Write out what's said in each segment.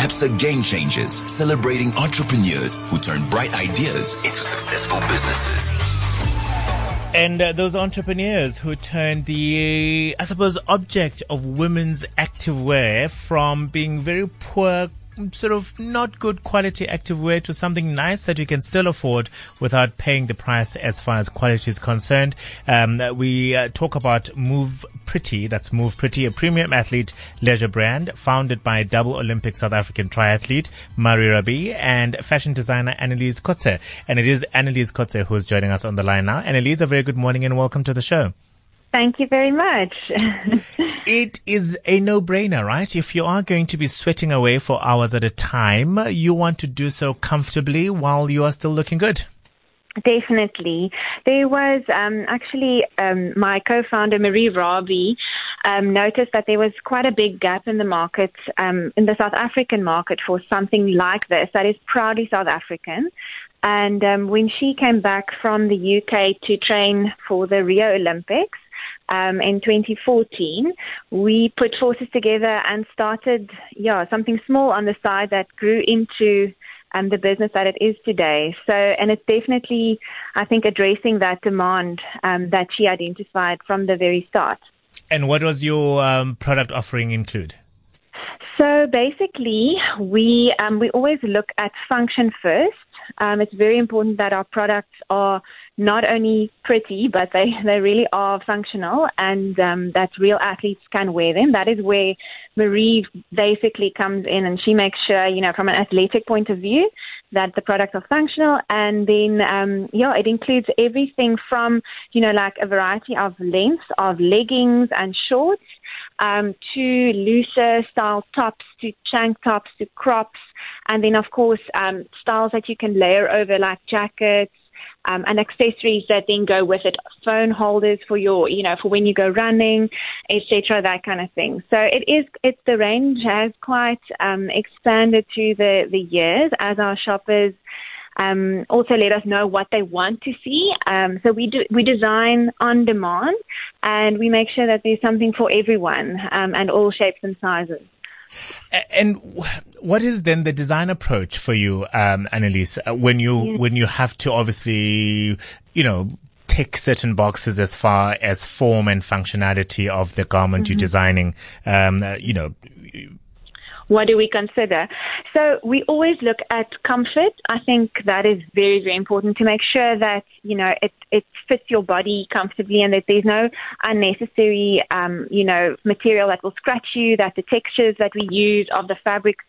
ABSA Game Changers, celebrating entrepreneurs who turn bright ideas into successful businesses. And uh, those entrepreneurs who turned the, I suppose, object of women's activewear from being very poor sort of not good quality activewear to something nice that you can still afford without paying the price as far as quality is concerned. Um, we uh, talk about Move Pretty. That's Move Pretty, a premium athlete leisure brand founded by double Olympic South African triathlete Mari Rabie and fashion designer Annelies Kotze. And it is Annelies Kotze who is joining us on the line now. Annelies, a very good morning and welcome to the show. Thank you very much. it is a no-brainer, right? If you are going to be sweating away for hours at a time, you want to do so comfortably while you are still looking good. Definitely. There was um, actually um, my co-founder Mari Rabie um, noticed that there was quite a big gap in the market, um, in the South African market for something like this that is proudly South African. And um, when she came back from the UK to train for the Rio Olympics, um, in 2014, we put forces together and started, yeah, something small on the side that grew into um, the business that it is today. So, and it's definitely, I think, addressing that demand um, that she identified from the very start. And what was your um, product offering include? So basically, we um, we always look at function first. Um, it's very important that our products are not only pretty, but they, they really are functional and um, that real athletes can wear them. That is where Mari basically comes in and she makes sure, you know, from an athletic point of view, that the products are functional. And then, um, yeah, it includes everything from, you know, like a variety of lengths of leggings and shorts um, to looser style tops, to shank tops, to crops, and then of course um, styles that you can layer over like jackets. Um, and accessories that then go with it, phone holders for your, you know, for when you go running, etc., that kind of thing. So it is, it's the range has quite um, expanded to the the years as our shoppers um, also let us know what they want to see. Um, so we do we design on demand, and we make sure that there's something for everyone um, and all shapes and sizes. And what is then the design approach for you, um, Annelies, uh, when you yeah. when you have to obviously, you know, tick certain boxes as far as form and functionality of the garment mm-hmm. you're designing? Um, uh, you know, what do we consider? So we always look at comfort. I think that is very, very important to make sure that, you know, it, it fits your body comfortably and that there's no unnecessary, um, you know, material that will scratch you, that the textures that we use of the fabrics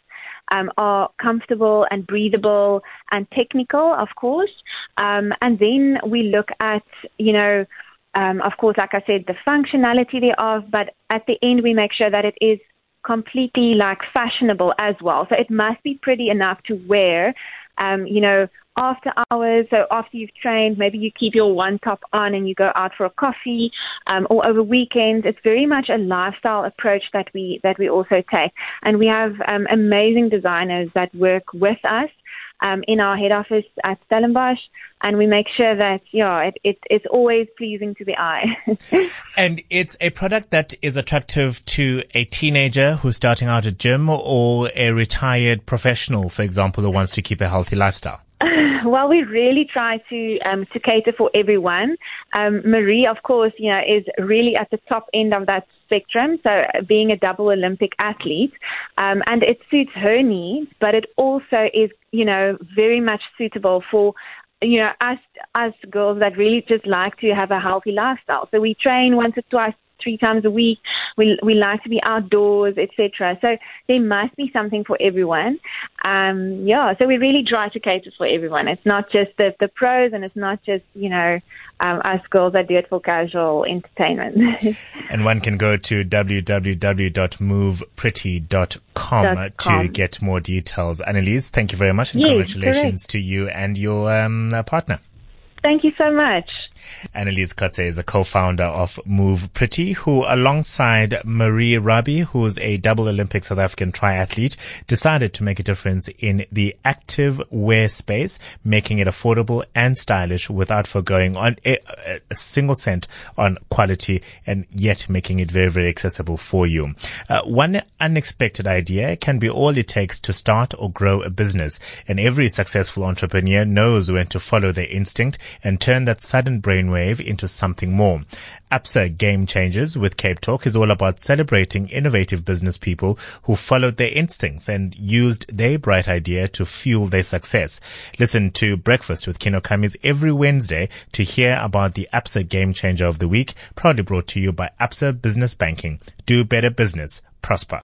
um, are comfortable and breathable and technical, of course. Um, and then we look at, you know, um, of course, like I said, the functionality thereof, but at the end, we make sure that it is completely like fashionable as well. So it must be pretty enough to wear, um, you know, after hours. So after you've trained, maybe you keep your one top on and you go out for a coffee, um, or over weekends. It's very much a lifestyle approach that we that we also take, and we have um, amazing designers that work with us um, in our head office at Stellenbosch, and we make sure that yeah, it, it, it's always pleasing to the eye. and it's a product that is attractive to a teenager who's starting out a gym or a retired professional, for example, who wants to keep a healthy lifestyle. Well, we really try to um, to cater for everyone. Um, Mari, of course, you know, is really at the top end of that spectrum. So, being a double Olympic athlete, um, and it suits her needs, but it also is, you know, very much suitable for you know, us us girls that really just like to have a healthy lifestyle. So we train once or twice three times a week. We we like to be outdoors, etc. So there must be something for everyone. Um, yeah, so we really try to cater for everyone. It's not just the the pros, and it's not just you know um, us girls that do it for casual entertainment. and one can go to www.movepretty.com to get more details. Annelies, thank you very much, and yes, congratulations correct. to you and your um, partner. Thank you so much. Annelies Kotze is a co-founder of Move Pretty, who alongside Mari Rabie, who's a double Olympic South African triathlete, decided to make a difference in the active wear space, making it affordable and stylish without foregoing on a, a single cent on quality and yet making it very, very accessible for you. Uh, one unexpected idea can be all it takes to start or grow a business. And every successful entrepreneur knows when to follow their instinct and turn that sudden brainwave into something more. ABSA Game Changers with Cape Talk is all about celebrating innovative business people who followed their instincts and used their bright idea to fuel their success. Listen to Breakfast with Kieno Kammies every Wednesday to hear about the ABSA Game Changer of the Week, proudly brought to you by ABSA Business Banking. Do better business. Prosper.